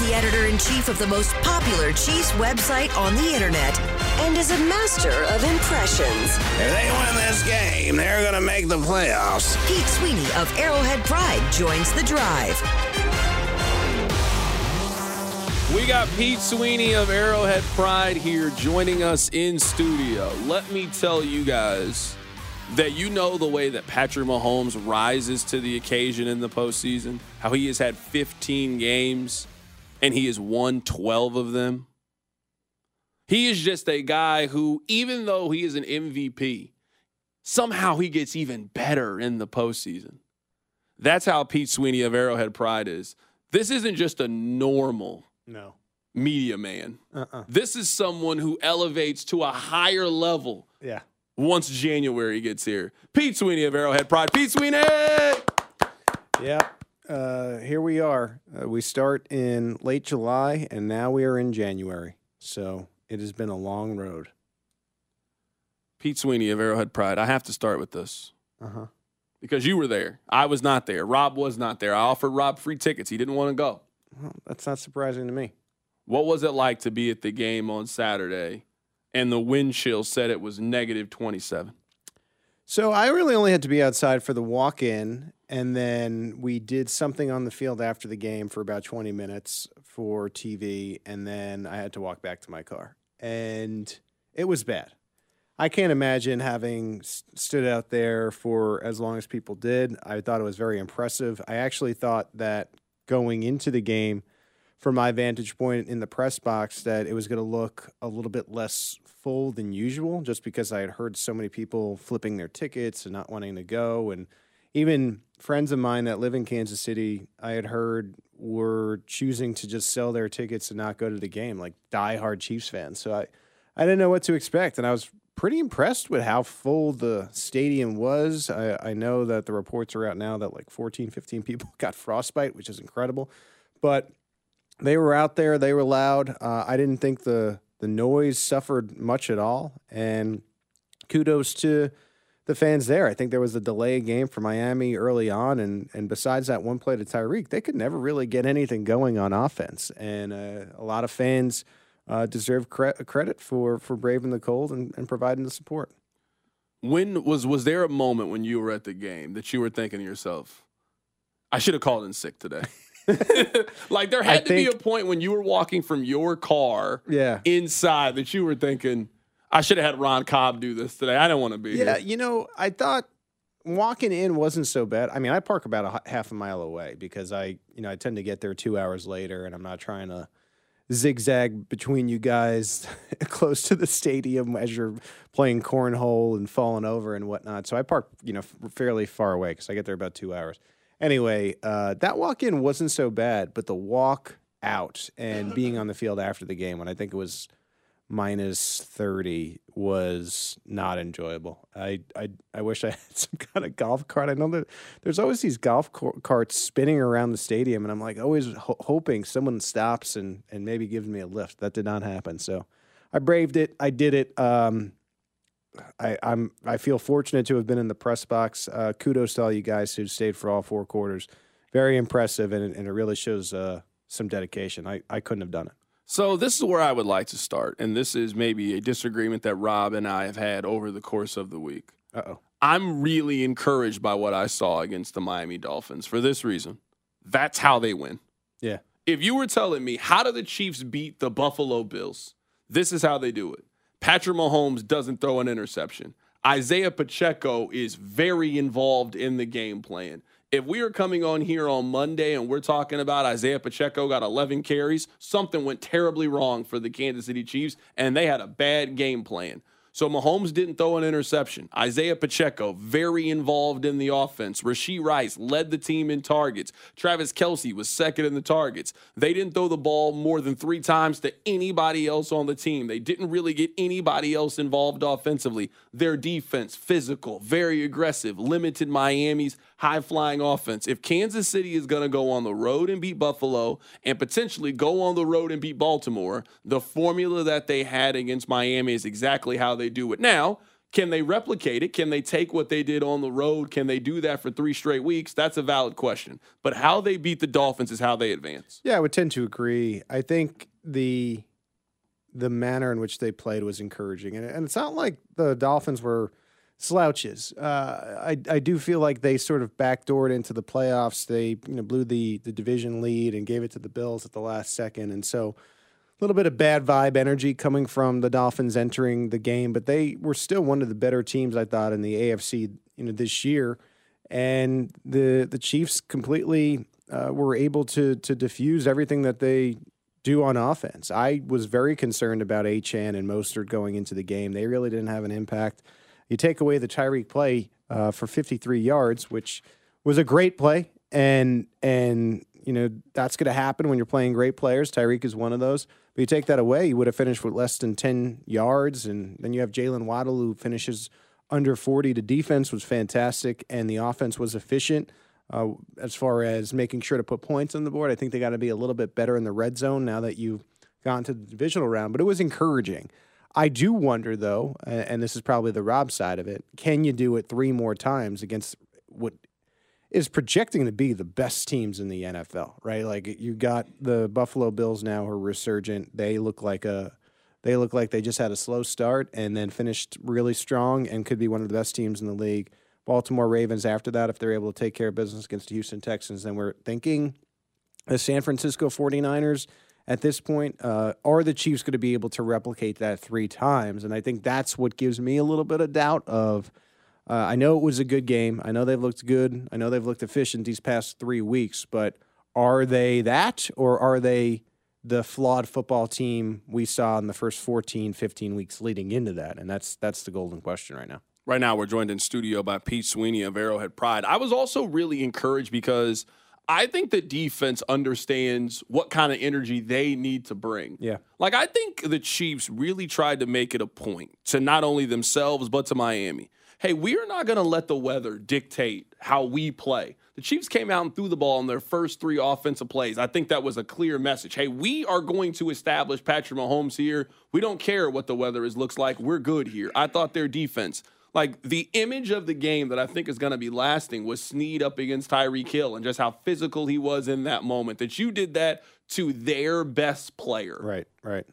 The editor in chief of the most popular Chiefs website on the internet and is a master of impressions. If they win this game, they're going to make the playoffs. Pete Sweeney of Arrowhead Pride joins the drive. We got Pete Sweeney of Arrowhead Pride here joining us in studio. Let me tell you guys that you know the way that Patrick Mahomes rises to the occasion in the postseason, how he has had 15 games and he has won 12 of them. He is just a guy who, even though he is an MVP, somehow he gets even better in the postseason. That's how Pete Sweeney of Arrowhead Pride is. This isn't just a normal No. media man. Uh-uh. This is someone who elevates to a higher level Yeah. once January gets here. Pete Sweeney of Arrowhead Pride. Pete Sweeney! Yeah. Uh, here we are. Uh, we start in late July, and now we are in January. So it has been a long road. Pete Sweeney of Arrowhead Pride. I have to start with this Uh huh. because you were there. I was not there. Rob was not there. I offered Rob free tickets. He didn't want to go. Well, that's not surprising to me. What was it like to be at the game on Saturday and the wind chill said it was negative 27? So I really only had to be outside for the walk in, and then we did something on the field after the game for about 20 minutes for TV, and then I had to walk back to my car. And it was bad. I can't imagine having stood out there for as long as people did. I thought it was very impressive. I actually thought that going into the game, from my vantage point in the press box, that it was going to look a little bit less full than usual, just because I had heard so many people flipping their tickets and not wanting to go. And even friends of mine that live in Kansas City, I had heard were choosing to just sell their tickets and not go to the game, like diehard Chiefs fans. So I, I didn't know what to expect. And I was pretty impressed with how full the stadium was. I, I know that the reports are out now that like 14, 15 people got frostbite, which is incredible. But they were out there, they were loud. Uh, I didn't think the, the noise suffered much at all. And kudos to the fans there. I think there was a delay game for Miami early on, and and besides that one play to Tyreek, they could never really get anything going on offense. And uh, a lot of fans uh, deserve cre- credit for for braving the cold and, and providing the support. When was was there a moment when you were at the game that you were thinking to yourself, I should have called in sick today? like there had I to be a point when you were walking from your car Yeah. inside that you were thinking, I should have had Ron Kopp do this today. I don't want to be Yeah, here. you know, I thought walking in wasn't so bad. I mean, I park about a half a mile away because I, you know, I tend to get there two hours later, and I'm not trying to zigzag between you guys close to the stadium as you're playing cornhole and falling over and whatnot. So I park, you know, f- fairly far away because I get there about two hours. Anyway, uh, that walk in wasn't so bad, but the walk out and being on the field after the game when I think it was minus 30 was not enjoyable. I, I I wish I had some kind of golf cart. I know that there's always these golf car- carts spinning around the stadium, and I'm like always ho- hoping someone stops and, and maybe gives me a lift. That did not happen. So I braved it. I did it. Um, I, I'm I feel fortunate to have been in the press box. Uh, kudos to all you guys who stayed for all four quarters. Very impressive, and, it- and it really shows uh, some dedication. I, I couldn't have done it. So this is where I would like to start, and this is maybe a disagreement that Rob and I have had over the course of the week. Uh oh. I'm really encouraged by what I saw against the Miami Dolphins for this reason. That's how they win. Yeah. If you were telling me, how do the Chiefs beat the Buffalo Bills? This is how they do it. Patrick Mahomes doesn't throw an interception. Isaiah Pacheco is very involved in the game plan. If we are coming on here on Monday and we're talking about Isaiah Pacheco got 11 carries, something went terribly wrong for the Kansas City Chiefs and they had a bad game plan. So Mahomes didn't throw an interception. Isaiah Pacheco, very involved in the offense. Rashee Rice led the team in targets. Travis Kelce was second in the targets. They didn't throw the ball more than three times to anybody else on the team. They didn't really get anybody else involved offensively. Their defense, physical, very aggressive, limited Miami's high flying offense. If Kansas City is going to go on the road and beat Buffalo and potentially go on the road and beat Baltimore, the formula that they had against Miami is exactly how they do it. Now, can they replicate it? Can they take what they did on the road? Can they do that for three straight weeks? That's a valid question. But how they beat the Dolphins is how they advance. Yeah, I would tend to agree. I think the the manner in which they played was encouraging, and, and it's not like the Dolphins were slouches. Uh, I I do feel like they sort of backdoored into the playoffs. They you know blew the the division lead and gave it to the Bills at the last second, and so a little bit of bad vibe energy coming from the Dolphins entering the game, but they were still one of the better teams I thought in the AFC you know this year, and the the Chiefs completely uh, were able to to diffuse everything that they do on offense. I was very concerned about Achane and Mostert going into the game. They really didn't have an impact. You take away the Tyreek play uh, for 53 yards, which was a great play, and and you know that's going to happen when you're playing great players. Tyreek is one of those. But you take that away, you would have finished with less than 10 yards, and then you have Jalen Waddle who finishes under 40. The defense was fantastic, and the offense was efficient. Uh, as far as making sure to put points on the board, I think they got to be a little bit better in the red zone now that you've gone to the divisional round. But it was encouraging. I do wonder, though, and this is probably the Rob side of it, can you do it three more times against what is projecting to be the best teams in the NFL, right? Like you got the Buffalo Bills now who are resurgent. They look like a they look like they just had a slow start and then finished really strong and could be one of the best teams in the league. Baltimore Ravens after that, if they're able to take care of business against the Houston Texans, then we're thinking the San Francisco 49ers at this point. Uh, are the Chiefs going to be able to replicate that three times? And I think that's what gives me a little bit of doubt. Of uh, I know it was a good game. I know they've looked good. I know they've looked efficient these past three weeks. But are they that, or are they the flawed football team we saw in the first 14, 15 weeks leading into that? And that's that's the golden question right now. Right now, we're joined in studio by Pete Sweeney of Arrowhead Pride. I was also really encouraged because I think the defense understands what kind of energy they need to bring. Yeah. Like, I think the Chiefs really tried to make it a point to not only themselves, but to Miami. Hey, we are not going to let the weather dictate how we play. The Chiefs came out and threw the ball on their first three offensive plays. I think that was a clear message. Hey, we are going to establish Patrick Mahomes here. We don't care what the weather is looks like. We're good here. I thought their defense like the image of the game that I think is going to be lasting was Sneed up against Tyreek Hill and just how physical he was in that moment. That you did that to their best player. Right, right.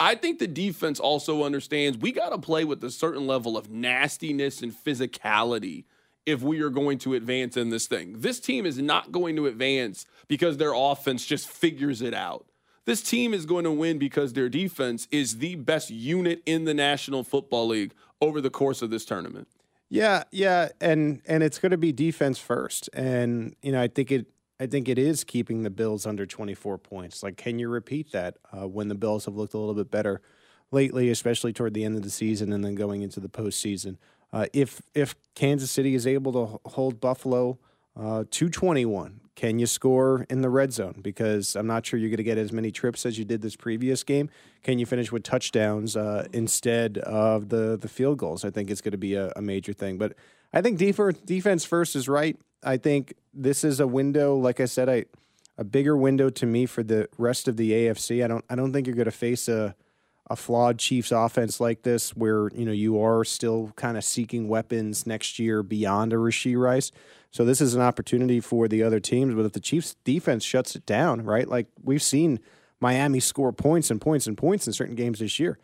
I think the defense also understands we got to play with a certain level of nastiness and physicality if we are going to advance in this thing. This team is not going to advance because their offense just figures it out. This team is going to win because their defense is the best unit in the National Football League over the course of this tournament. Yeah, yeah, and and it's going to be defense first, and you know I think it I think it is keeping the Bills under 24 points. Like, can you repeat that uh, when the Bills have looked a little bit better lately, especially toward the end of the season and then going into the postseason? Uh, if if Kansas City is able to hold Buffalo uh, 221, can you score in the red zone? Because I'm not sure you're going to get as many trips as you did this previous game. Can you finish with touchdowns uh, instead of the the field goals? I think it's going to be a, a major thing. But I think defense first is right. I think this is a window, like I said, I a bigger window to me for the rest of the AFC. I don't I don't think you're going to face a a flawed Chiefs offense like this, where you know you are still kind of seeking weapons next year beyond a Rashee Rice. So this is an opportunity for the other teams. But if the Chiefs defense shuts it down, right? Like we've seen Miami score points and points and points in certain games this year.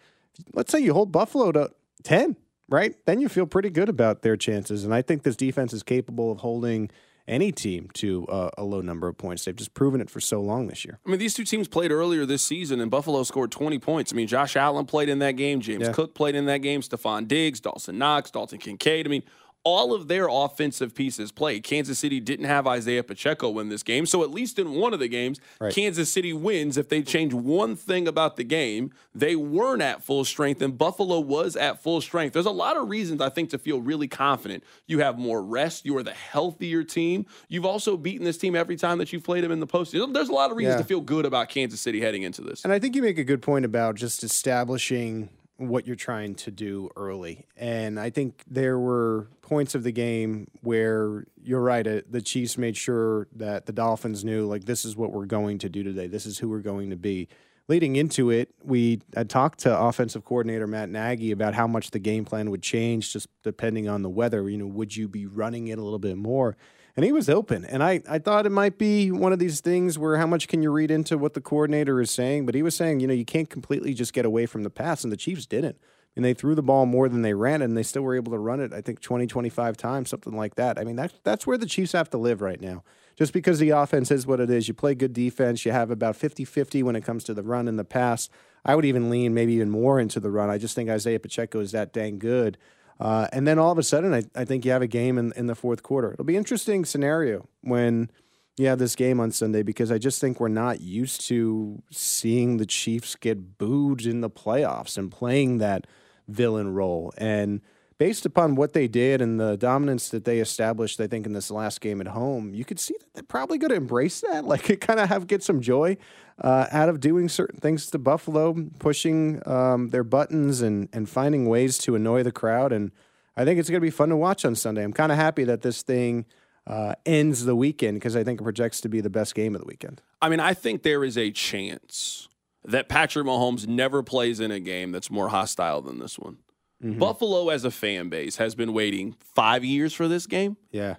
Let's say you hold Buffalo to ten, right? Then you feel pretty good about their chances. And I think this defense is capable of holding any team to uh, a low number of points. They've just proven it for so long this year. I mean, these two teams played earlier this season, and Buffalo scored 20 points. I mean, Josh Allen played in that game. James yeah. Cook played in that game. Stefon Diggs, Dawson Knox, Dalton Kincaid. I mean, all of their offensive pieces play. Kansas City didn't have Isaiah Pacheco win this game. So at least in one of the games, right. Kansas City wins. If they change one thing about the game, they weren't at full strength and Buffalo was at full strength. There's a lot of reasons I think to feel really confident. You have more rest. You are the healthier team. You've also beaten this team every time that you've played them in the postseason. There's a lot of reasons yeah. to feel good about Kansas City heading into this. And I think you make a good point about just establishing what you're trying to do early. And I think there were points of the game where you're right. Uh, the Chiefs made sure that the Dolphins knew, like, this is what we're going to do today. This is who we're going to be. Leading into it, we had talked to offensive coordinator Matt Nagy about how much the game plan would change just depending on the weather. You know, would you be running it a little bit more? And he was open. And I, I thought it might be one of these things where how much can you read into what the coordinator is saying? But he was saying, you know, you can't completely just get away from the pass, and the Chiefs didn't. And they threw the ball more than they ran and they still were able to run it, I think, 20, 25 times, something like that. I mean, that's, that's where the Chiefs have to live right now. Just because the offense is what it is, you play good defense, you have about 50 50 when it comes to the run and the pass. I would even lean maybe even more into the run. I just think Isaiah Pacheco is that dang good. Uh, and then all of a sudden, I, I think you have a game in, in the fourth quarter. It'll be interesting scenario when you have this game on Sunday because I just think we're not used to seeing the Chiefs get booed in the playoffs and playing that villain role. And based upon what they did and the dominance that they established, I think in this last game at home, you could see that they're probably going to embrace that. Like it kind of have get some joy uh, out of doing certain things to Buffalo, pushing um, their buttons and and finding ways to annoy the crowd. And I think it's going to be fun to watch on Sunday. I'm kind of happy that this thing. Uh, ends the weekend because I think it projects to be the best game of the weekend. I mean, I think there is a chance that Patrick Mahomes never plays in a game that's more hostile than this one. Mm-hmm. Buffalo, as a fan base, has been waiting five years for this game. Yeah.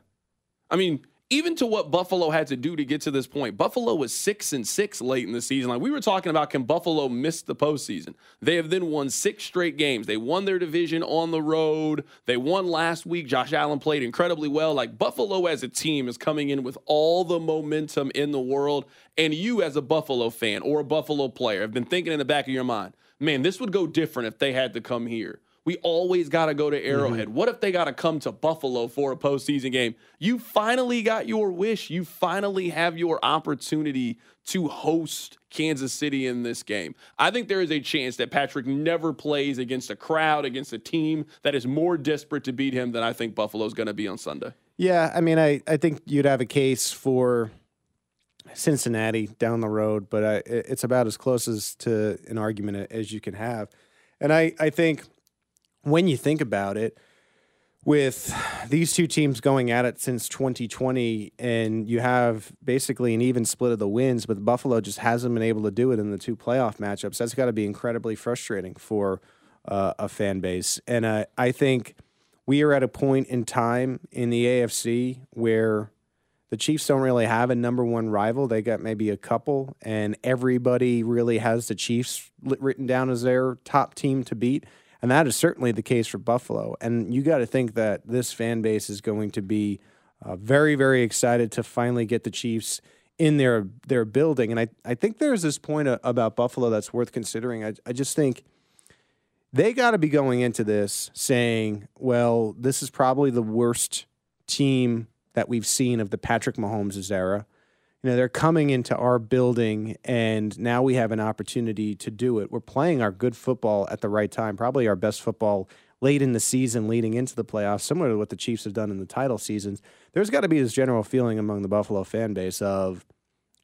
I mean, even to what Buffalo had to do to get to this point, Buffalo was six and six late in the season. Like we were talking about, can Buffalo miss the postseason? They have then won six straight games. They won their division on the road. They won last week. Josh Allen played incredibly well. Like Buffalo as a team is coming in with all the momentum in the world. And you, as a Buffalo fan or a Buffalo player, have been thinking in the back of your mind, man, this would go different if they had to come here we always got to go to Arrowhead. Mm-hmm. What if they got to come to Buffalo for a postseason game? You finally got your wish. You finally have your opportunity to host Kansas City in this game. I think there is a chance that Patrick never plays against a crowd, against a team that is more desperate to beat him than I think Buffalo's going to be on Sunday. Yeah, I mean, I, I think you'd have a case for Cincinnati down the road, but I, it's about as close as to an argument as you can have. And I, I think – when you think about it, with these two teams going at it since 2020, and you have basically an even split of the wins, but Buffalo just hasn't been able to do it in the two playoff matchups. That's got to be incredibly frustrating for uh, a fan base. And uh, I think we are at a point in time in the AFC where the Chiefs don't really have a number one rival. They got maybe a couple, and everybody really has the Chiefs written down as their top team to beat. And that is certainly the case for Buffalo. And you got to think that this fan base is going to be uh, very, very excited to finally get the Chiefs in their their building. And I, I think there's this point about Buffalo that's worth considering. I, I just think they got to be going into this saying, well, this is probably the worst team that we've seen of the Patrick Mahomes' era you know they're coming into our building and now we have an opportunity to do it. We're playing our good football at the right time probably our best football late in the season leading into the playoffs similar to what the chiefs have done in the title seasons. There's got to be this general feeling among the buffalo fan base of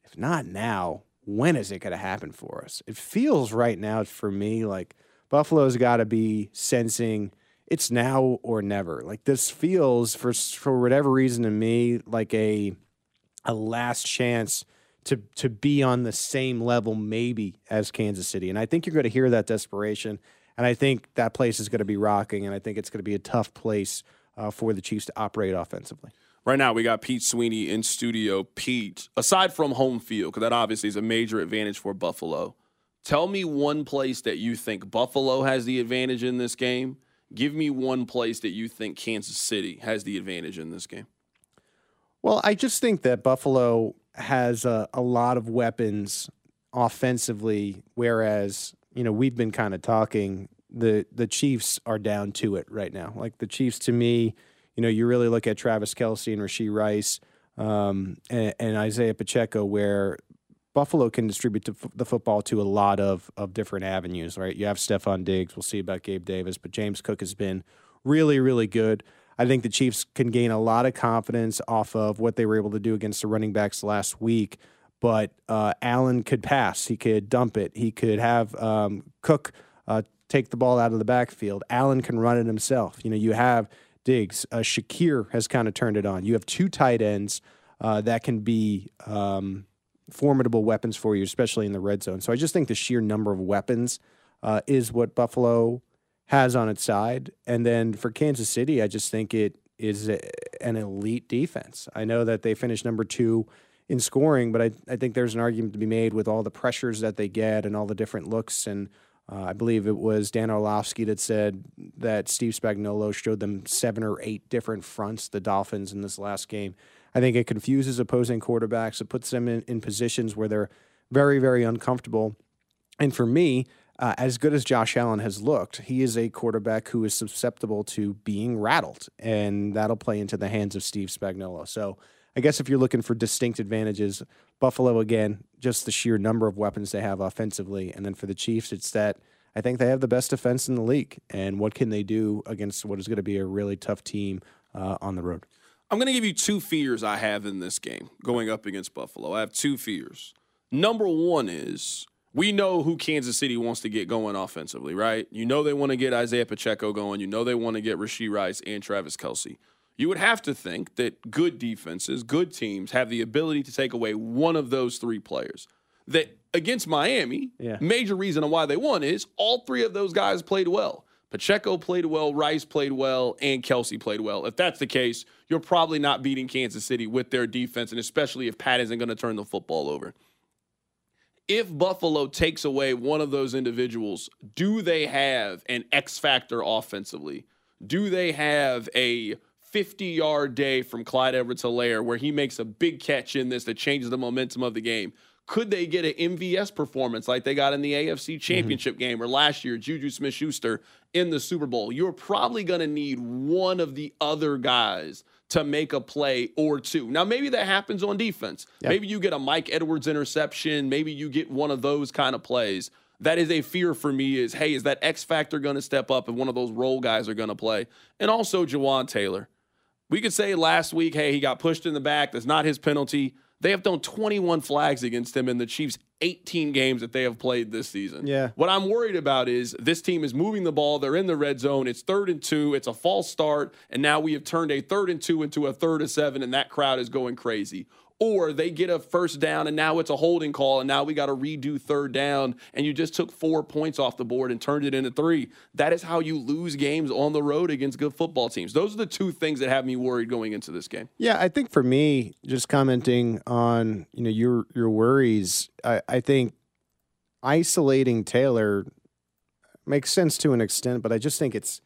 if not now when is it going to happen for us? It feels right now for me like buffalo's got to be sensing it's now or never. Like this feels for for whatever reason to me like a a last chance to to be on the same level maybe as Kansas City. And I think you're going to hear that desperation. And I think that place is going to be rocking. And I think it's going to be a tough place uh, for the Chiefs to operate offensively. Right now, we got Pete Sweeney in studio. Pete, aside from home field, because that obviously is a major advantage for Buffalo, tell me one place that you think Buffalo has the advantage in this game Give me one place that you think Kansas City has the advantage in this game. Well, I just think that Buffalo has a, a lot of weapons offensively, whereas you know we've been kind of talking the the Chiefs are down to it right now. Like the Chiefs, to me, you know, you really look at Travis Kelce and Rashee Rice um, and, and, Isaiah Pacheco, where Buffalo can distribute f- the football to a lot of of different avenues. Right, you have Stefon Diggs. We'll see about Gabe Davis, but James Cook has been really, really good. I think the Chiefs can gain a lot of confidence off of what they were able to do against the running backs last week. But uh, Allen could pass, he could dump it, he could have um, Cook uh, take the ball out of the backfield. Allen can run it himself. You know, you have Diggs. Uh, Shakir has kind of turned it on. You have two tight ends uh, that can be um, formidable weapons for you, especially in the red zone. So I just think the sheer number of weapons uh, is what Buffalo has on its side. And then for Kansas City, I just think it is a, an elite defense. I know that they finished number two in scoring, but I, I think there's an argument to be made with all the pressures that they get and all the different looks and uh, I believe it was Dan Orlovsky that said that Steve Spagnuolo showed them seven or eight different fronts, the Dolphins, in this last game. I think it confuses opposing quarterbacks. It puts them in, in positions where they're very, very uncomfortable. And for me, uh, as good as Josh Allen has looked, he is a quarterback who is susceptible to being rattled, and that'll play into the hands of Steve Spagnuolo. So I guess if you're looking for distinct advantages, Buffalo again, just the sheer number of weapons they have offensively, and then for the Chiefs, it's that I think they have the best defense in the league, and what can they do against what is going to be a really tough team uh, on the road? I'm going to give you two fears I have in this game going up against Buffalo. I have two fears. Number one is we know who Kansas City wants to get going offensively, right? You know they want to get Isaiah Pacheco going. You know they want to get Rashee Rice and Travis Kelce. you would have to think that good defenses, good teams have the ability to take away one of those three players. That against Miami, yeah. major reason on why they won is all three of those guys played well. Pacheco played well, Rice played well, and Kelce played well. If that's the case, you're probably not beating Kansas City with their defense, and especially if Pat isn't going to turn the football over. If Buffalo takes away one of those individuals, do they have an X factor offensively? Do they have a 50 yard day from Clyde Edwards Helaire where he makes a big catch in this that changes the momentum of the game. Could they get an MVS performance like they got in the AFC Championship mm-hmm. game or last year, Juju Smith Schuster in the Super Bowl? You're probably going to need one of the other guys to make a play or two. Now, maybe that happens on defense. Yep. Maybe you get a Mike Edwards interception. Maybe you get one of those kind of plays. That is a fear for me is, hey, is that X factor going to step up and one of those role guys are going to play? And also Jawaan Taylor. We could say last week, hey, he got pushed in the back. That's not his penalty. They have thrown 21 flags against him in the Chiefs' 18 games that they have played this season. Yeah. What I'm worried about is this team is moving the ball. They're in the red zone. It's third and two. It's a false start. And now we have turned a third and two into a third and seven, and that crowd is going crazy or they get a first down and now it's a holding call and now we got to redo third down and you just took four points off the board and turned it into three. That is how you lose games on the road against good football teams. Those are the two things that have me worried going into this game. Yeah, I think for me, just commenting on you know your your worries, I, I think isolating Taylor makes sense to an extent, but I just think it's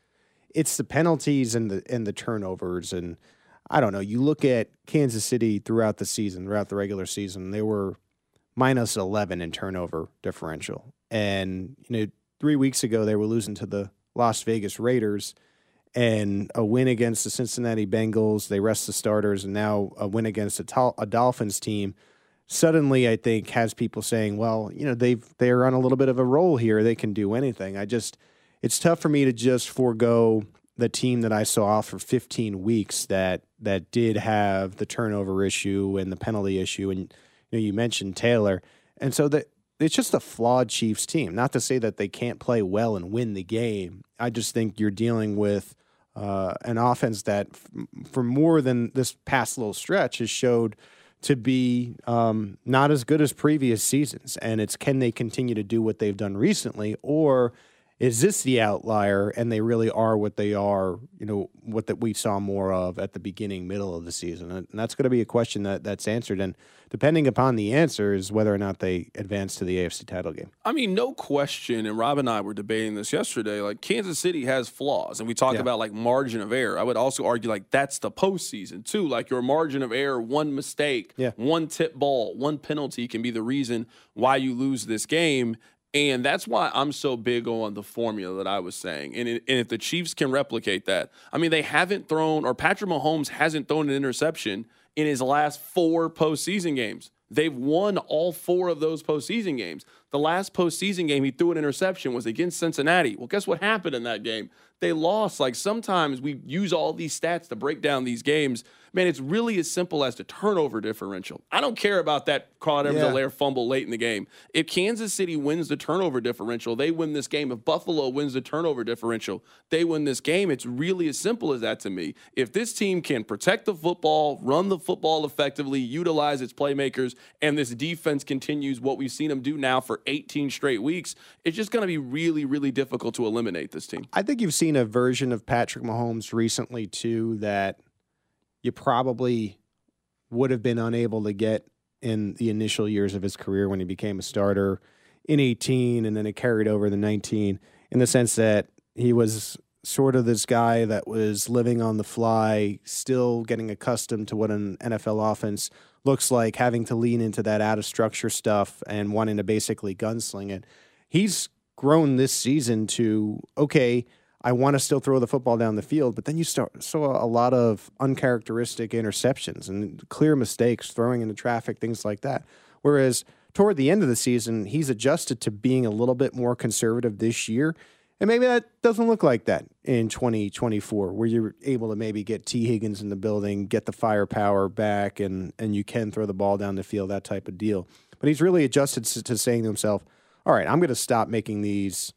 it's the penalties and the and the turnovers and I don't know. You look at Kansas City throughout the season, throughout the regular season, they were minus 11 in turnover differential. And, you know, three weeks ago, they were losing to the Las Vegas Raiders and a win against the Cincinnati Bengals. They rest the starters, and now a win against a, a Dolphins team. Suddenly, I think has people saying, "Well, you know, they've they're on a little bit of a roll here. They can do anything." I just, it's tough for me to just forego the team that I saw for 15 weeks that that did have the turnover issue and the penalty issue, and you know you mentioned Taylor, and so that it's just a flawed Chiefs team. Not to say that they can't play well and win the game. I just think you're dealing with uh, an offense that, f- for more than this past little stretch, has showed to be um, not as good as previous seasons. And it's can they continue to do what they've done recently, or is this the outlier? And they really are what they are you know what that we saw more of at the beginning middle of the season. And that's going to be a question that that's answered. And depending upon the answers whether or not they advance to the AFC title game. I mean no question and Rob and I were debating this yesterday like Kansas City has flaws and we talked Yeah. about like margin of error. I would also argue like that's the postseason too. Like your margin of error one mistake Yeah. one tip ball one penalty can be the reason why you lose this game And that's why I'm so big on the formula that I was saying. And, and if the Chiefs can replicate that, I mean, they haven't thrown, or Patrick Mahomes hasn't thrown an interception in his last four postseason games. They've won all four of those postseason games. The last postseason game he threw an interception was against Cincinnati. Well, guess what happened in that game? They lost. Like sometimes we use all these stats to break down these games. Man, it's really as simple as the turnover differential. I don't care about that Clyde Yeah. Edwards-Helaire fumble late in the game. If Kansas City wins the turnover differential, they win this game. If Buffalo wins the turnover differential, they win this game. It's really as simple as that to me. If this team can protect the football, run the football effectively, utilize its playmakers, and this defense continues what we've seen them do now for 18 straight weeks, it's just going to be really, really difficult to eliminate this team. I think you've seen a version of Patrick Mahomes recently too that you probably would have been unable to get in the initial years of his career when he became a starter in 18 and then it carried over the 19 in the sense that he was sort of this guy that was living on the fly, still getting accustomed to what an NFL offense looks like, having to lean into that out of structure stuff and wanting to basically gunsling it. He's grown this season to okay, I want to still throw the football down the field, but then you start saw a lot of uncharacteristic interceptions and clear mistakes, throwing into traffic, things like that. Whereas toward the end of the season, he's adjusted to being a little bit more conservative this year. And maybe that doesn't look like that in 2024, where you're able to maybe get Tee Higgins in the building, get the firepower back, and and you can throw the ball down the field, that type of deal. But he's really adjusted to, to saying to himself, all right, I'm going to stop making these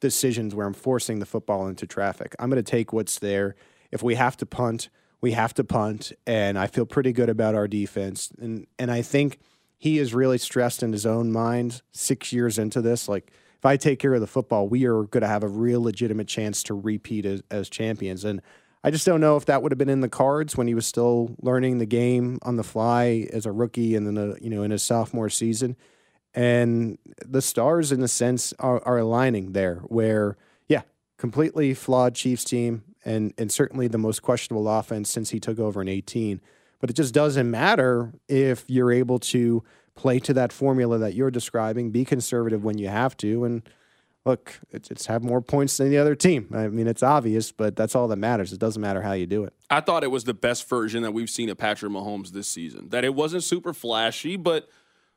decisions where I'm forcing the football into traffic. I'm going to take what's there. If we have to punt, we have to punt, and I feel pretty good about our defense. And and I think he is really stressed in his own mind six years into this. Like, if I take care of the football, we are going to have a real legitimate chance to repeat as, as champions. And I just don't know if that would have been in the cards when he was still learning the game on the fly as a rookie and then, uh, you know, in his sophomore season. And the stars, in a sense, are, are aligning there where, yeah, completely flawed Chiefs team and, and certainly the most questionable offense since he took over in 18. But it just doesn't matter if you're able to play to that formula that you're describing, be conservative when you have to, and look, it's, it's have more points than the other team. I mean, it's obvious, but that's all that matters. It doesn't matter how you do it. I thought it was the best version that we've seen of Patrick Mahomes this season. That it wasn't super flashy, but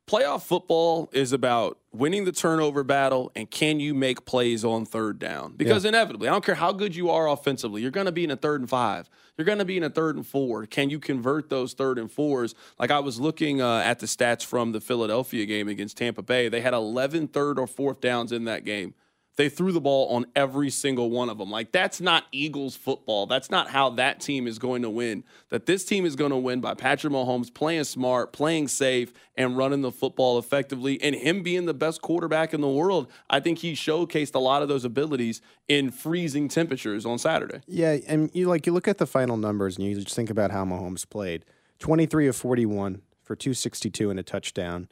playoff football is about winning the turnover battle and can you make plays on third down? Because inevitably, I don't care how good you are offensively, you're going to be in a third and five. You're going to be in a third and four. Can you convert those third and fours? Like I was looking uh, at the stats from the Philadelphia game against Tampa Bay. They had 11 third or fourth downs in that game. They threw the ball on every single one of them. Like, that's not Eagles football. That's not how that team is going to win. That this team is going to win by Patrick Mahomes playing smart, playing safe, and running the football effectively, and him being the best quarterback in the world. I think he showcased a lot of those abilities in freezing temperatures on Saturday. Yeah, and you like you look at the final numbers and you just think about how Mahomes played. 23 of 41 for 262 and a touchdown.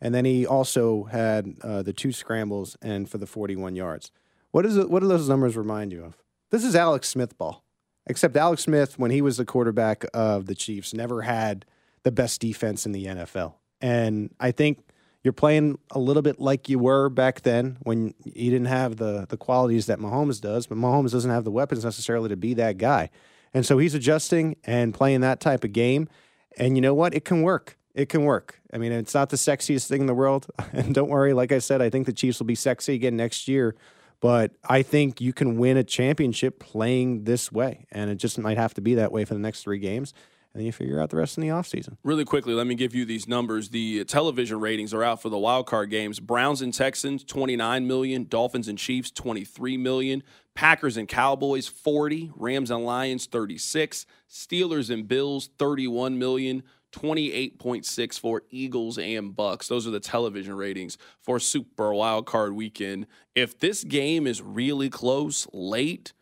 And then he also had uh, the two scrambles and for the 41 yards. What is it, what do those numbers remind you of? This is Alex Smith ball. Except Alex Smith when he was the quarterback of the Chiefs never had the best defense in the NFL. And I think you're playing a little bit like you were back then when you didn't have the the qualities that Mahomes does, but Mahomes doesn't have the weapons necessarily to be that guy. And so he's adjusting and playing that type of game. And you know what? It can work. It can work. I mean, it's not the sexiest thing in the world. And don't worry, like I said, I think the Chiefs will be sexy again next year. But I think you can win a championship playing this way. And it just might have to be that way for the next three games. And then you figure out the rest in the offseason. Really quickly, let me give you these numbers. The television ratings are out for the wild card games. Browns and Texans, 29 million. Dolphins and Chiefs, 23 million. Packers and Cowboys, 40. Rams and Lions, 36. Steelers and Bills, 31 million. 28.6 for Eagles and Bucks. Those are the television ratings for Super Wild Card weekend. If this game is really close late,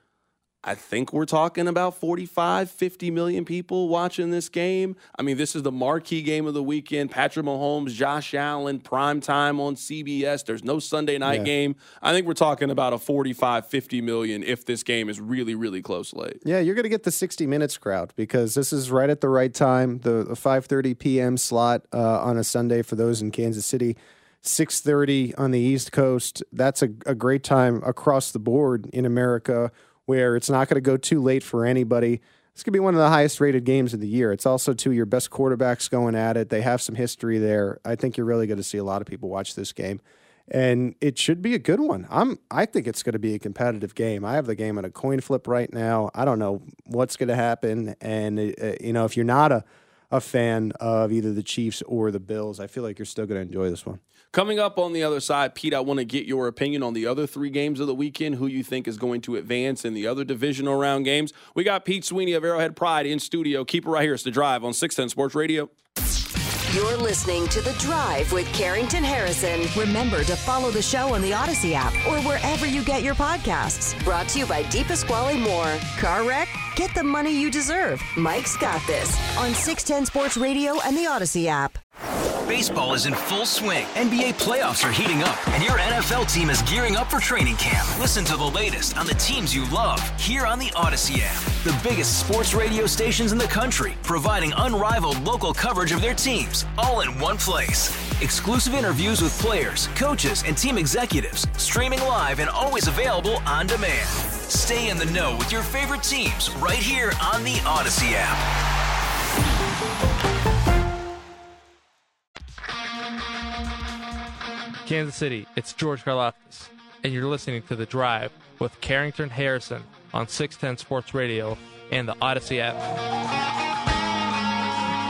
I think we're talking about 45, 50 million people watching this game. I mean, this is the marquee game of the weekend. Patrick Mahomes, Josh Allen, prime time on CBS. There's no Sunday night yeah. game. I think we're talking about a 45, 50 million if this game is really, really close late. Yeah, you're going to get the 60 minutes crowd because this is right at the right time. The, the 5:30 p.m. slot uh, on a Sunday for those in Kansas City. 6:30 on the East Coast. That's a, a great time across the board in America where it's not going to go too late for anybody. This could be one of the highest rated games of the year. It's also two of your best quarterbacks going at it. They have some history there. I think you're really going to see a lot of people watch this game. And it should be a good one. I'm I think it's going to be a competitive game. I have the game on a coin flip right now. I don't know what's going to happen and uh, you know if you're not a a fan of either the Chiefs or the Bills, I feel like you're still going to enjoy this one. Coming up on the other side, Pete, I want to get your opinion on the other three games of the weekend, who you think is going to advance in the other divisional round games. We got Pete Sweeney of Arrowhead Pride in studio. Keep it right here. It's The Drive on 610 Sports Radio. You're listening to The Drive with Carrington Harrison. Remember to follow the show on the Odyssey app or wherever you get your podcasts. Brought to you by Pasquale Moore. Car wreck? Get the money you deserve. Mike's got this on 610 Sports Radio and the Odyssey app. Baseball is in full swing. NBA playoffs are heating up, and your NFL team is gearing up for training camp. Listen to the latest on the teams you love here on the Odyssey app. The biggest sports radio stations in the country, providing unrivaled local coverage of their teams, all in one place. Exclusive interviews with players, coaches, and team executives, streaming live and always available on demand. Stay in the know with your favorite teams right here on the Odyssey app. Kansas City, it's George Karlaftis, and you're listening to The Drive with Carrington Harrison on 610 Sports Radio and the Odyssey app.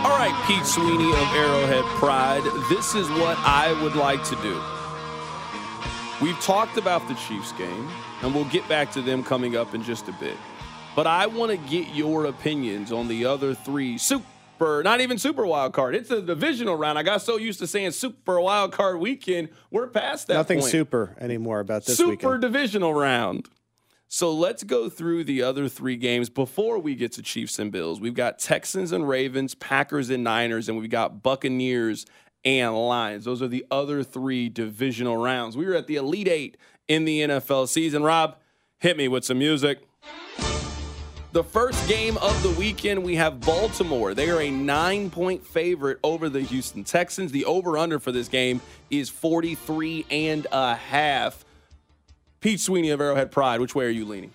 All right, Pete Sweeney of Arrowhead Pride, this is what I would like to do. We've talked about the Chiefs game, and we'll get back to them coming up in just a bit. But I want to get your opinions on the other three Super not even super wild card. It's a divisional round. I got so used to saying super wild card weekend. We're past that. Nothing point. super anymore about this weekend. super weekend. divisional round. So let's go through the other three games before we get to Chiefs and Bills. We've got Texans and Ravens, Packers and Niners, and we've got Buccaneers and Lions. Those are the other three divisional rounds. We were at the Elite Eight in the NFL season. Rob, hit me with some music. The first game of the weekend, we have Baltimore. They are a nine point favorite over the Houston Texans. The over under for this game is 43 and a half. Pete Sweeney of Arrowhead Pride, which way are you leaning?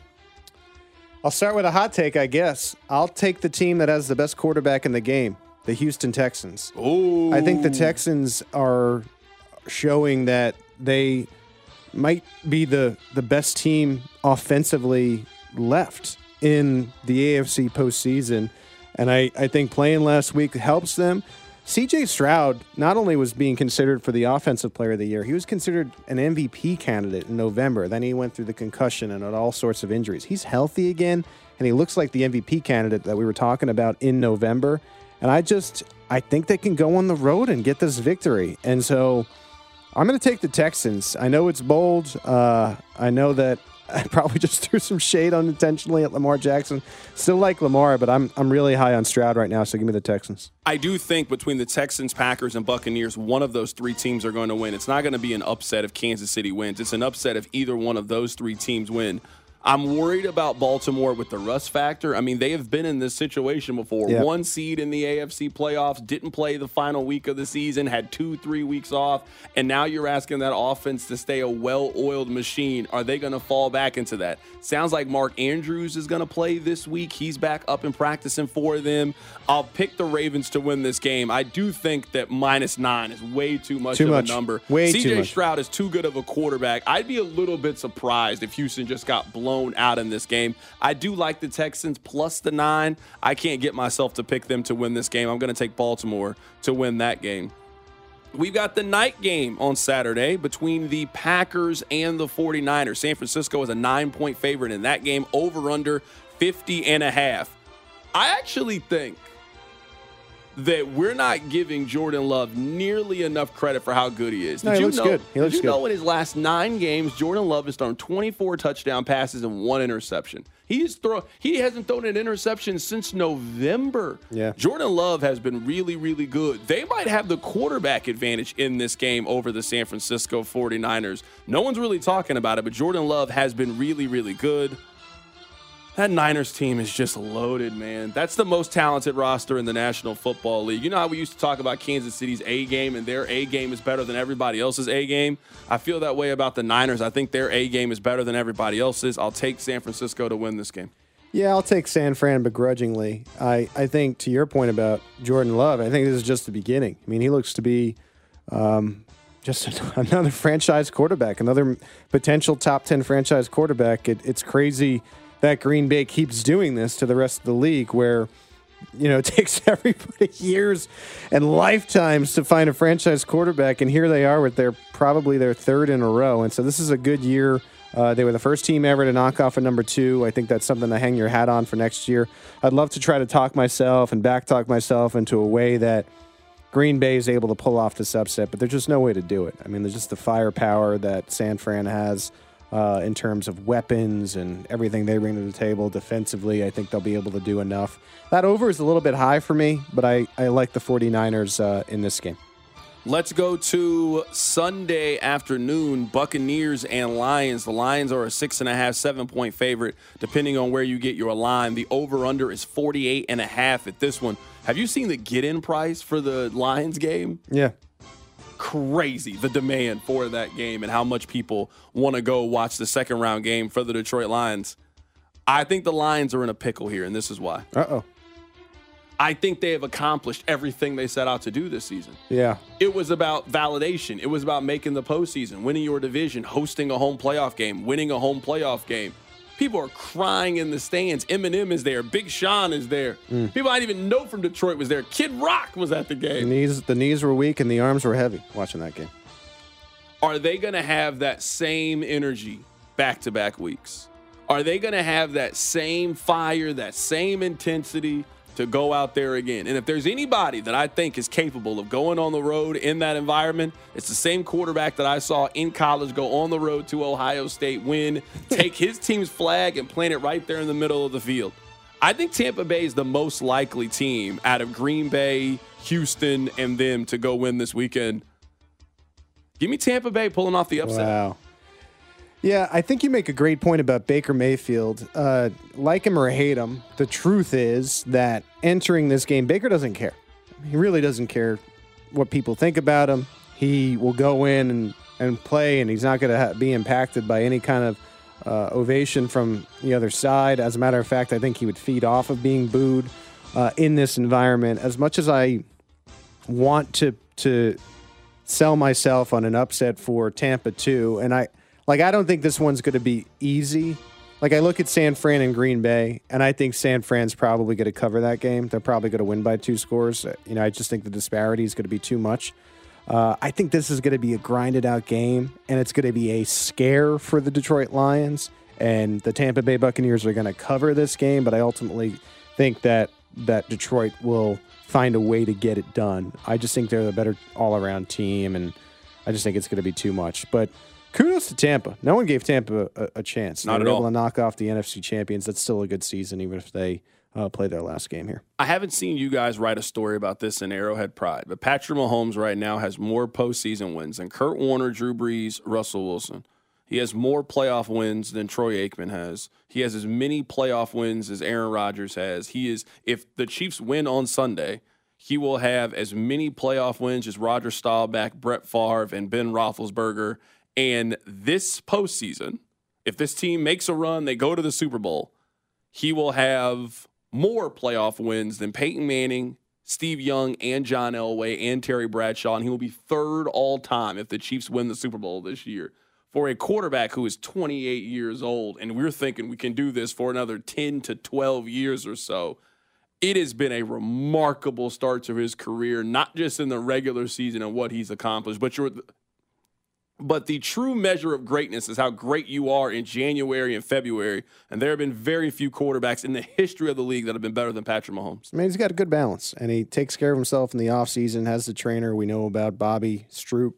I'll start with a hot take, I guess. I'll take the team that has the best quarterback in the game, the Houston Texans. Ooh. I think the Texans are showing that they might be the, the best team offensively left in the AFC postseason. And I, I think playing last week helps them. CJ Stroud not only was being considered for the offensive player of the year, he was considered an MVP candidate in November. Then he went through the concussion and all sorts of injuries. He's healthy again, and he looks like the MVP candidate that we were talking about in November. And I just I think they can go on the road and get this victory. And so I'm going to take the Texans. I know it's bold. Uh, I know that I probably just threw some shade unintentionally at Lamar Jackson. Still like Lamar, but I'm I'm really high on Stroud right now, so give me the Texans. I do think between the Texans, Packers, and Buccaneers, one of those three teams are going to win. It's not going to be an upset if Kansas City wins. It's an upset if either one of those three teams win. I'm worried about Baltimore with the rust factor. I mean, they have been in this situation before. Yep. One seed in the AFC playoffs, didn't play the final week of the season, had two, three weeks off, and now you're asking that offense to stay a well oiled machine. Are they going to fall back into that? Sounds like Mark Andrews is going to play this week. He's back up and practicing for them. I'll pick the Ravens to win this game. I do think that minus nine is way too much too of much. a number. Way CJ. Stroud is too good of a quarterback. I'd be a little bit surprised if Houston just got blown blown out in this game. I do like the Texans plus the nine. I can't get myself to pick them to win this game. I'm going to take Baltimore to win that game. We've got the night game on Saturday between the Packers and the 49ers. San Francisco is a nine point favorite in that game, over under 50 and a half. I actually think that we're not giving Jordan Love nearly enough credit for how good he is. No, Did he you looks know, good. He looks did you good. know in his last nine games, Jordan Love has thrown 24 touchdown passes and one interception. He's throw he hasn't thrown an interception since November. Yeah. Jordan Love has been really, really good. They might have the quarterback advantage in this game over the San Francisco 49ers. No one's really talking about it, but Jordan Love has been really, really good. That Niners team is just loaded, man. That's the most talented roster in the National Football League. You know how we used to talk about Kansas City's A game and their A game is better than everybody else's A game? I feel that way about the Niners. I think their A game is better than everybody else's. I'll take San Francisco to win this game. Yeah, I'll take San Fran begrudgingly. I, I think to your point about Jordan Love, I think this is just the beginning. I mean, he looks to be um, just another franchise quarterback, another potential top 10 franchise quarterback. It, it's crazy that Green Bay keeps doing this to the rest of the league where, you know, it takes everybody years and lifetimes to find a franchise quarterback. And here they are with their probably their third in a row. And so this is a good year. Uh, they were the first team ever to knock off a number two. I think that's something to hang your hat on for next year. I'd love to try to talk myself and back talk myself into a way that Green Bay is able to pull off this upset, but there's just no way to do it. I mean, there's just the firepower that San Fran has uh, in terms of weapons and everything they bring to the table defensively. I think they'll be able to do enough. That over is a little bit high for me, but I, I like the 49ers uh, in this game. Let's go to Sunday afternoon. Buccaneers and Lions. The Lions are a six and a half, seven point favorite, depending on where you get your line. The over under is 48 and a half at this one. Have you seen the get in price for the Lions game? Yeah. Crazy the demand for that game and how much people want to go watch the second round game for the Detroit Lions. I think the Lions are in a pickle here, and this is why. Uh oh. I think they have accomplished everything they set out to do this season. Yeah. It was about validation. It was about making the postseason, winning your division, hosting a home playoff game, winning a home playoff game. People are crying in the stands. Eminem is there. Big Sean is there. Mm. People I didn't even know from Detroit was there. Kid Rock was at the game. The knees, the knees were weak and the arms were heavy watching that game. Are they going to have that same energy back to back weeks? Are they going to have that same fire, that same intensity to go out there again? And if there's anybody that I think is capable of going on the road in that environment, it's the same quarterback that I saw in college go on the road to Ohio State, win, take his team's flag, and plant it right there in the middle of the field. I think Tampa Bay is the most likely team out of Green Bay, Houston, and them to go win this weekend. Give me Tampa Bay pulling off the upset. Wow. Yeah, I think you make a great point about Baker Mayfield. Uh, like him or hate him, the truth is that entering this game, Baker doesn't care. He really doesn't care what people think about him. He will go in and, and play, and he's not going to ha- be impacted by any kind of uh, ovation from the other side. As a matter of fact, I think he would feed off of being booed uh, in this environment. As much as I want to to sell myself on an upset for Tampa too, and I like I don't think this one's going to be easy. Like I look at San Fran and Green Bay, and I think San Fran's probably going to cover that game. They're probably going to win by two scores. You know, I just think the disparity is going to be too much. Uh, I think this is going to be a grinded out game, and it's going to be a scare for the Detroit Lions. And the Tampa Bay Buccaneers are going to cover this game, but I ultimately think that that Detroit will find a way to get it done. I just think they're the better all around team, and I just think it's going to be too much. But kudos to Tampa. No one gave Tampa a, a chance. Not they at were all. able to knock off the NFC champions. That's still a good season, even if they uh, play their last game here. I haven't seen you guys write a story about this in Arrowhead Pride, but Patrick Mahomes right now has more postseason wins than Kurt Warner, Drew Brees, Russell Wilson. He has more playoff wins than Troy Aikman has. He has as many playoff wins as Aaron Rodgers has. He is if the Chiefs win on Sunday, he will have as many playoff wins as Roger Staubach, Brett Favre, and Ben Roethlisberger. And this postseason, if this team makes a run, they go to the Super Bowl, he will have more playoff wins than Peyton Manning, Steve Young, and John Elway and Terry Bradshaw, and he will be third all time if the Chiefs win the Super Bowl this year. For a quarterback who is 28 years old, and we're thinking we can do this for another 10 to 12 years or so, it has been a remarkable start to his career, not just in the regular season and what he's accomplished, but you're But the true measure of greatness is how great you are in January and February. And there have been very few quarterbacks in the history of the league that have been better than Patrick Mahomes. I mean, he's got a good balance, and he takes care of himself in the offseason, has the trainer we know about, Bobby Stroupe.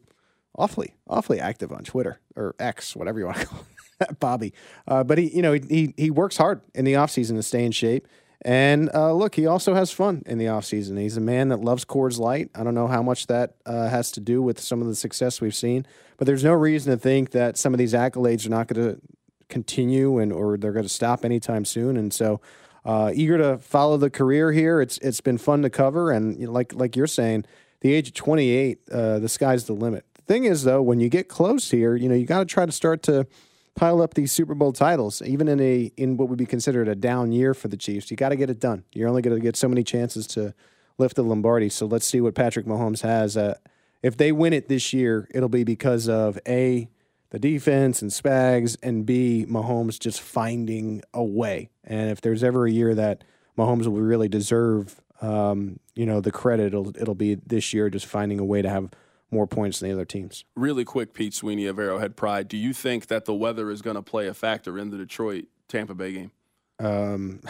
Awfully, awfully active on Twitter or X, whatever you want to call it, Bobby. Uh, but he, you know, he, he works hard in the offseason to stay in shape. And uh, look, he also has fun in the offseason. He's a man that loves Coors Light. I don't know how much that uh, has to do with some of the success we've seen, but there's no reason to think that some of these accolades are not going to continue and or they're going to stop anytime soon. And so, uh, eager to follow the career here. It's it's been fun to cover, and like like you're saying, the age of 28, uh, the sky's the limit. The thing is, though, when you get close here, you know you got to try to start to pile up these Super Bowl titles, even in a in what would be considered a down year for the Chiefs. You got to get it done. You're only going to get so many chances to lift the Lombardi. So let's see what Patrick Mahomes has. Uh, if they win it this year, it'll be because of a the defense and Spags, and B Mahomes just finding a way. And if there's ever a year that Mahomes will really deserve, um, you know, the credit, it'll it'll be this year, just finding a way to have more points than the other teams. Really quick, Pete Sweeney of Arrowhead Pride. Do you think that the weather is going to play a factor in the Detroit Tampa Bay game? Um,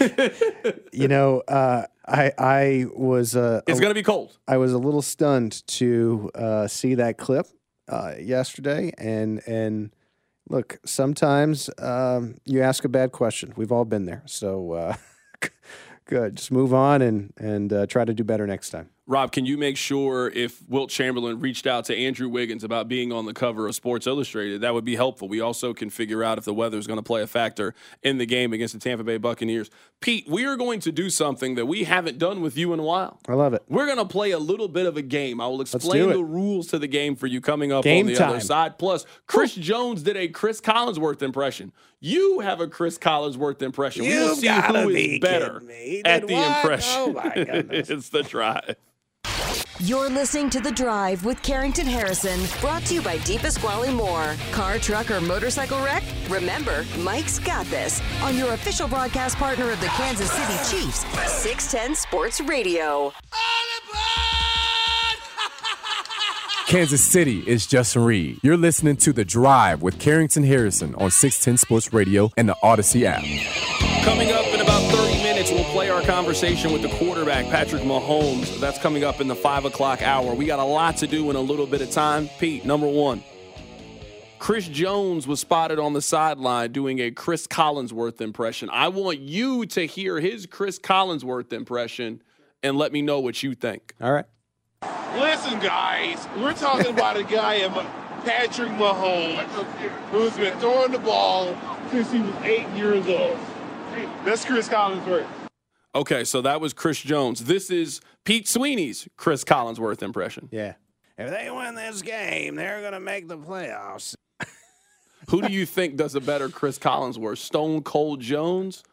you know, uh, I I was uh, it's going to be cold. I was a little stunned to uh, see that clip uh, yesterday, and and look, sometimes um, you ask a bad question. We've all been there, so uh, good. Just move on and and uh, try to do better next time. Rob, can you make sure if Wilt Chamberlain reached out to Andrew Wiggins about being on the cover of Sports Illustrated, that would be helpful. We also can figure out if the weather is going to play a factor in the game against the Tampa Bay Buccaneers. Pete, we are going to do something that we haven't done with you in a while. I love it. We're going to play a little bit of a game. I will explain the rules to the game for you coming up game on the time. other side. Plus, Chris Jones did a Chris Collinsworth impression. You have a Chris Collinsworth impression. we will You see gotta be better at the what? impression. Oh, my goodness. it's the drive. You're listening to The Drive with Carrington Harrison, brought to you by Deep Pasquale Moore. Car, truck, or motorcycle wreck? Remember, Mike's got this on your official broadcast partner of the Kansas City Chiefs, 610 Sports Radio. Kansas City is Justin Reed. You're listening to The Drive with Carrington Harrison on 610 Sports Radio and the Audacy app. Coming up conversation with the quarterback, Patrick Mahomes. That's coming up in the 5 o'clock hour. We got a lot to do in a little bit of time. Pete, number one. Chris Jones was spotted on the sideline doing a Chris Collinsworth impression. I want you to hear his Chris Collinsworth impression and let me know what you think. All right. Listen, guys, we're talking about a guy of Patrick Mahomes who's been throwing the ball since he was eight years old. That's Chris Collinsworth. Okay, so that was Chris Jones. This is Pete Sweeney's Chris Collinsworth impression. Yeah. If they win this game, they're going to make the playoffs. Who do you think does a better Chris Collinsworth, Stone Cold Jones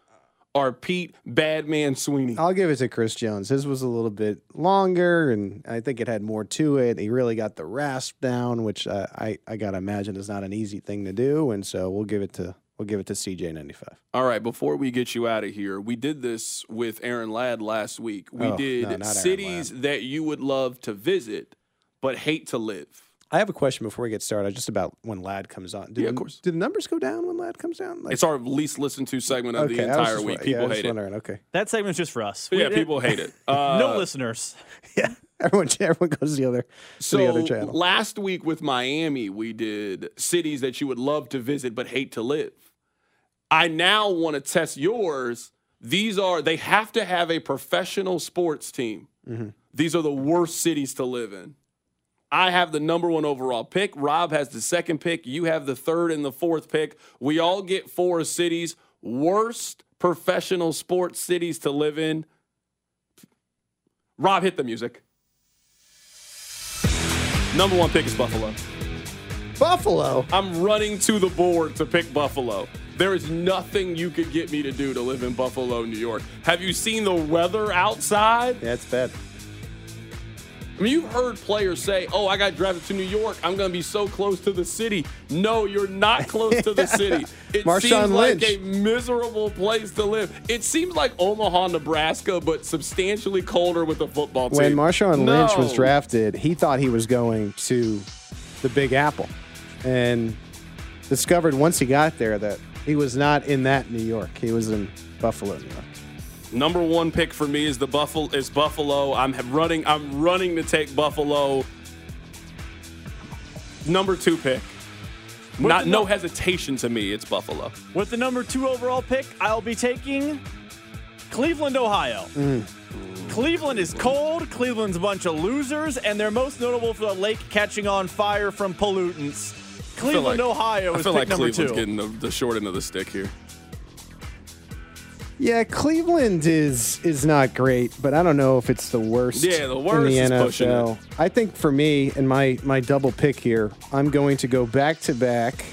or Pete Badman Sweeney? I'll give it to Chris Jones. His was a little bit longer, and I think it had more to it. He really got the rasp down, which uh, I I gotta imagine is not an easy thing to do, and so we'll give it to we'll give it to CJ ninety five. All right, before we get you out of here, we did this with Aaron Ladd last week. We Oh, did not Aaron cities that you would love to visit but hate to live. I have a question before we get started, just about when Lad comes on. Do Yeah, the, of course. Do the numbers go down when Lad comes down? Like, It's our least listened to segment of okay, the entire week. wa- yeah, People was hate it. Okay. That segment's just for us. Yeah, We- people hate it. Uh, no listeners. Yeah. Everyone, everyone goes to the other, So the other channel. last week with Miami, we did cities that you would love to visit but hate to live. I now want to test yours. These are they have to have a professional sports team. Mm-hmm. These are the worst cities to live in. I have the number one overall pick. Rob has the second pick. You have the third and the fourth pick. We all get four cities. Worst professional sports cities to live in. Rob, hit the music. Number one pick is Buffalo. Buffalo. I'm running to the board to pick Buffalo. There is nothing you could get me to do to live in Buffalo, New York. Have you seen the weather outside? Yeah, it's bad. I mean, you've heard players say, "Oh, I got drafted to New York. I'm going to be so close to the city." No, you're not close to the city. It Marshawn seems like a miserable place to live. It seems like Omaha, Nebraska, but substantially colder with a football team. When Marshawn Lynch was drafted, he thought he was going to the Big Apple, and discovered once he got there that he was not in that New York. He was in Buffalo, New York. Number one pick for me is the Buffalo is Buffalo. I'm running. I'm running to take Buffalo. Number two pick. Not no hesitation to me. It's Buffalo. With the number two overall pick, I'll be taking Cleveland, Ohio. Mm. Cleveland is cold. Cleveland's a bunch of losers, and they're most notable for the lake catching on fire from pollutants. Cleveland, like- Ohio I is feel pick like number Cleveland's two. getting the, the short end of the stick here. Yeah, Cleveland is is not great, but I don't know if it's the worst. Yeah, the worst in is the pushing NFL. I think for me and my my double pick here, I'm going to go back to back.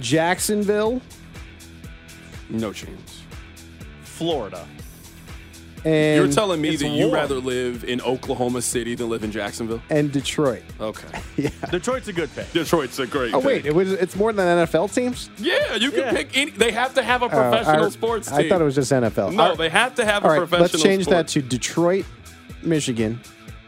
Jacksonville No chance. Florida. And You're telling me that you'd rather live in Oklahoma City than live in Jacksonville? and Detroit. Okay. Detroit's a good pick. Detroit's a great. Oh pick. wait, it was it's more than NFL teams. Yeah, you can Yeah. pick any. They have to have a Oh, professional I- sports team. I thought it was just NFL. No, All right, they have to have a all right, professional. let's change that to Detroit, Michigan,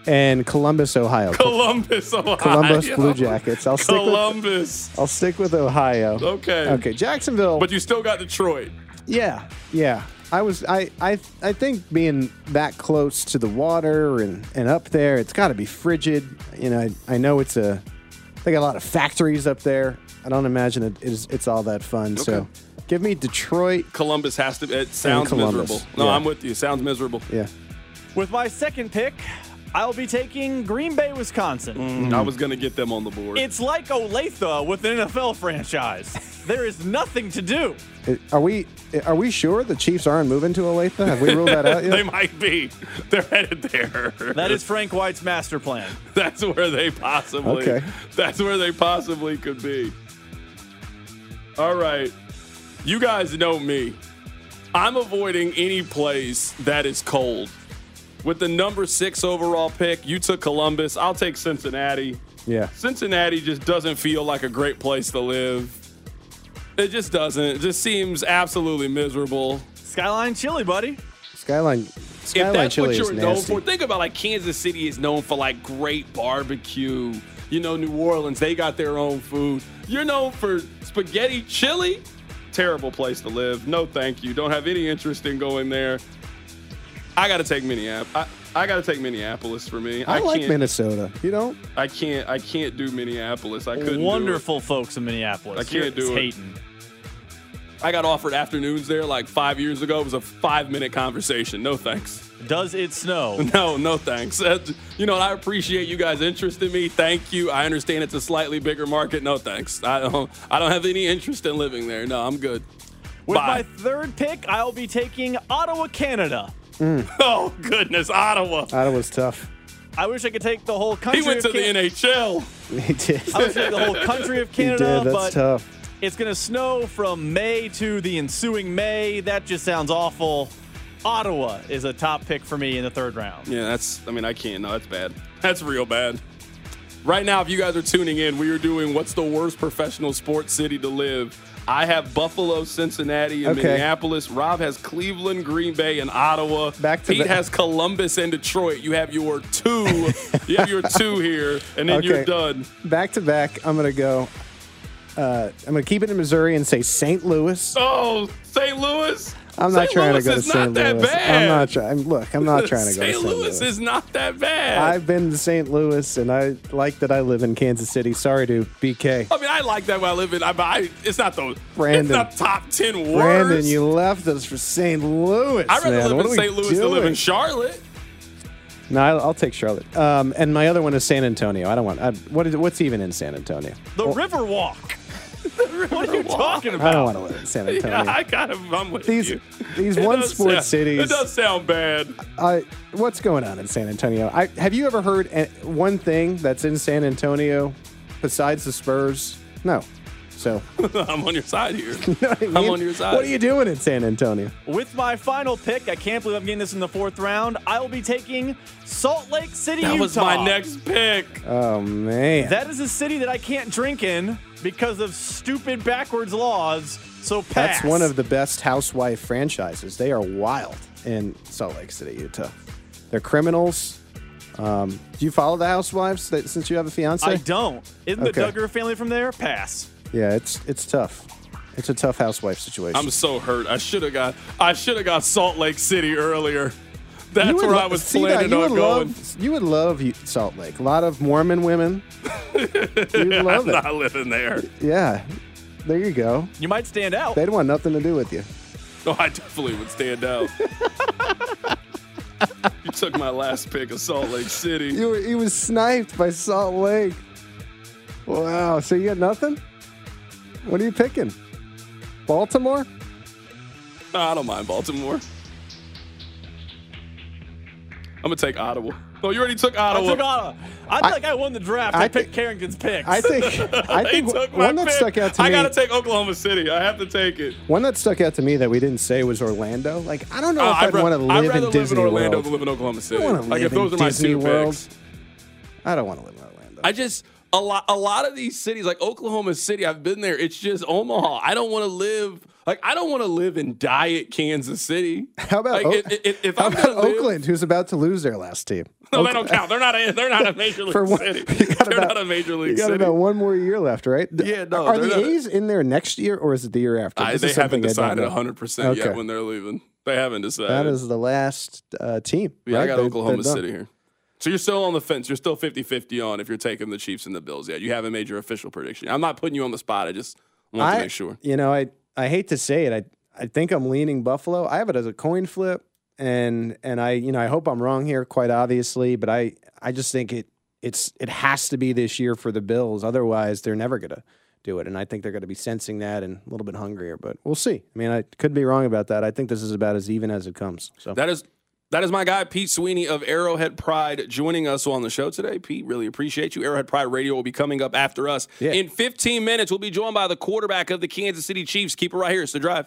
and Columbus, Ohio. Columbus, Ohio. Columbus Blue Jackets. I'll stick with Columbus. I'll stick with Ohio. Okay. Okay, Jacksonville. But you still got Detroit. Yeah, yeah. I was I I I think being that close to the water and and up there, it's got to be frigid. You know, I, I know it's a they got a lot of factories up there. I don't imagine it is it's all that fun. So, give me Detroit. Columbus has to. It sounds miserable. No, yeah. I'm with you. Sounds miserable. Yeah. With my second pick, I'll be taking Green Bay, Wisconsin. Mm, I was gonna get them on the board. It's like Olathe with an NFL franchise. there is nothing to do. Are we are we sure the Chiefs aren't moving to Olathe? Have we ruled that out yet? they might be. They're headed there. That is Frank White's master plan. That's where they possibly. Okay. That's where they possibly could be. All right. You guys know me. I'm avoiding any place that is cold. With the number six overall pick, you took Columbus. I'll take Cincinnati. yeah. Cincinnati just doesn't feel like a great place to live. It just doesn't. It just seems absolutely miserable. Skyline Chili, buddy. Skyline if Skyline that's chili what is you're known nasty. for, think about like Kansas City is known for like great barbecue. You know, New Orleans, they got their own food. You're known for spaghetti chili. Terrible place to live. No, thank you. Don't have any interest in going there. I got to take Minneapolis. I, I got to take Minneapolis for me. I, like Minnesota. You don't? I can't. I can't do Minneapolis. I couldn't. do it. Wonderful folks in Minneapolis. I can't You're do it. hating. I got offered afternoons there like five years ago. It was a five minute conversation. No thanks. Does it snow? No, no thanks. That- You know, I appreciate you guys' interest in me. Thank you. I understand it's a slightly bigger market. No thanks. I don't. I don't have any interest in living there. No, I'm good. With Bye. my third pick, I'll be taking Ottawa, Canada. Mm. Oh goodness, Ottawa. Ottawa's tough. I wish I could take the whole country. He went to of the Can- NHL. He did. I wish I could take the whole country of He Canada, did. That's but tough. it's going to snow from May to the ensuing May. That just sounds awful. Ottawa is a top pick for me in the third round. Yeah, that's. I mean, I can't. No, that's bad. That's real bad. Right now, if you guys are tuning in, we are doing what's the worst professional sports city to live. I have Buffalo, Cincinnati, and Okay. Minneapolis. Rob has Cleveland, Green Bay, and Ottawa. Back to Pete back. has Columbus and Detroit. You have your two. you have your two here, and then you're done. Back to back, I'm gonna go. Uh, I'm gonna keep it in Missouri and say St. Louis. Oh, St. Louis. I'm not trying Louis to go to St. Louis. bad. I'm not trying. Look, I'm not trying to go to St. St. Louis Louis. is not that bad. I've been to St. Louis, and I like that I live in Kansas City. Sorry to BK. I mean, I like that I live in. I, I it's not the. Brandon. It's not top ten worst. Brandon, you left us for St. Louis. I'd rather man. live What in St. Louis than live in? Charlotte. No, I'll, I'll take Charlotte. Um, and my other one is San Antonio. I don't want. I, what is what's even in San Antonio? The Riverwalk. what are you talking about? I don't want to live in San Antonio. Yeah, I kind of. I'm with These you. these It one does sports sound- cities. It does sound bad. I, what's going on in San Antonio? I, have you ever heard one thing that's in San Antonio besides the Spurs? No. So, I'm on your side here. you know what I I'm on your side. What are you doing in San Antonio? With my final pick, I can't believe I'm getting this in the fourth round. I will be taking Salt Lake City, Utah. That Utah. was my next pick. Oh man, That is a city that I can't drink in because of stupid backwards laws. So pass. that's one of the best housewife franchises. They are wild in Salt Lake City, Utah. They're criminals. Um, do you follow the Housewives that, since you have a fiance? I don't. Isn't Okay. the Duggar family from there? Pass. Yeah, it's it's tough. It's a tough housewife situation. I'm so hurt. I should have got. I should have got Salt Lake City earlier. That's where lo- I was see that, planning you on would going. Love, you would love Salt Lake. A lot of Mormon women. You'd love I'm it. not living there. Yeah, there you go. You might stand out. They'd want nothing to do with you. Oh, I definitely would stand out. you took my last pick of Salt Lake City. You were, he was sniped by Salt Lake. Wow. So you got nothing? What are you picking? Baltimore? No, I don't mind Baltimore. I'm gonna take Ottawa. Oh, you already took I Ottawa. took Ottawa. I feel like I won the draft. I, I picked Carrington's picks. I think I He think took my one that pick. stuck out to I me. I gotta take Oklahoma City. I have to take it. one that stuck out to me that we didn't say was Orlando. Like I don't know Oh, if I'd ra- want to I'd live rather in live Disney in Orlando World. than live in Oklahoma City. I don't want to like live if those in are my Disney two World. picks. I don't want to live in Orlando. I just a lot a lot of these cities like Oklahoma City. I've been there. It's just Omaha. I don't want to live like I don't want to live in diet Kansas City. How about like, O- if, if, if How I'm about gonna live- Oakland, who's about to lose their last team? No, they don't count. They're not. A, they're not a major league one- city. They're about- not a major league You got city. about one more year left, right? Yeah, no, Are the A's in there next year, or is it the year after? I, they haven't something I don't decided 100 percent yet Okay. when they're leaving. They haven't decided. That is the last uh, team. yeah, I got They- Oklahoma. City here. So you're still on the fence. You're still 50-50 on if you're taking the Chiefs and the Bills yet. You haven't made your official prediction. I'm not putting you on the spot. I just want I, to make sure. You know, I I hate to say it. I I think I'm leaning Buffalo. I have it as a coin flip, and and I you know I hope I'm wrong here, quite obviously, but I I just think it it's it has to be this year for the Bills. Otherwise, they're never gonna do it. And I think they're going to be sensing that and a little bit hungrier. But we'll see. I mean, I could be wrong about that. I think this is about as even as it comes. So That is that is my guy Pete Sweeney of Arrowhead Pride joining us on the show today. Pete, really appreciate you. Arrowhead Pride Radio will be coming up after us Yeah. in 15 minutes. We'll be joined by the quarterback of the Kansas City Chiefs. Keep it right here. It's the drive.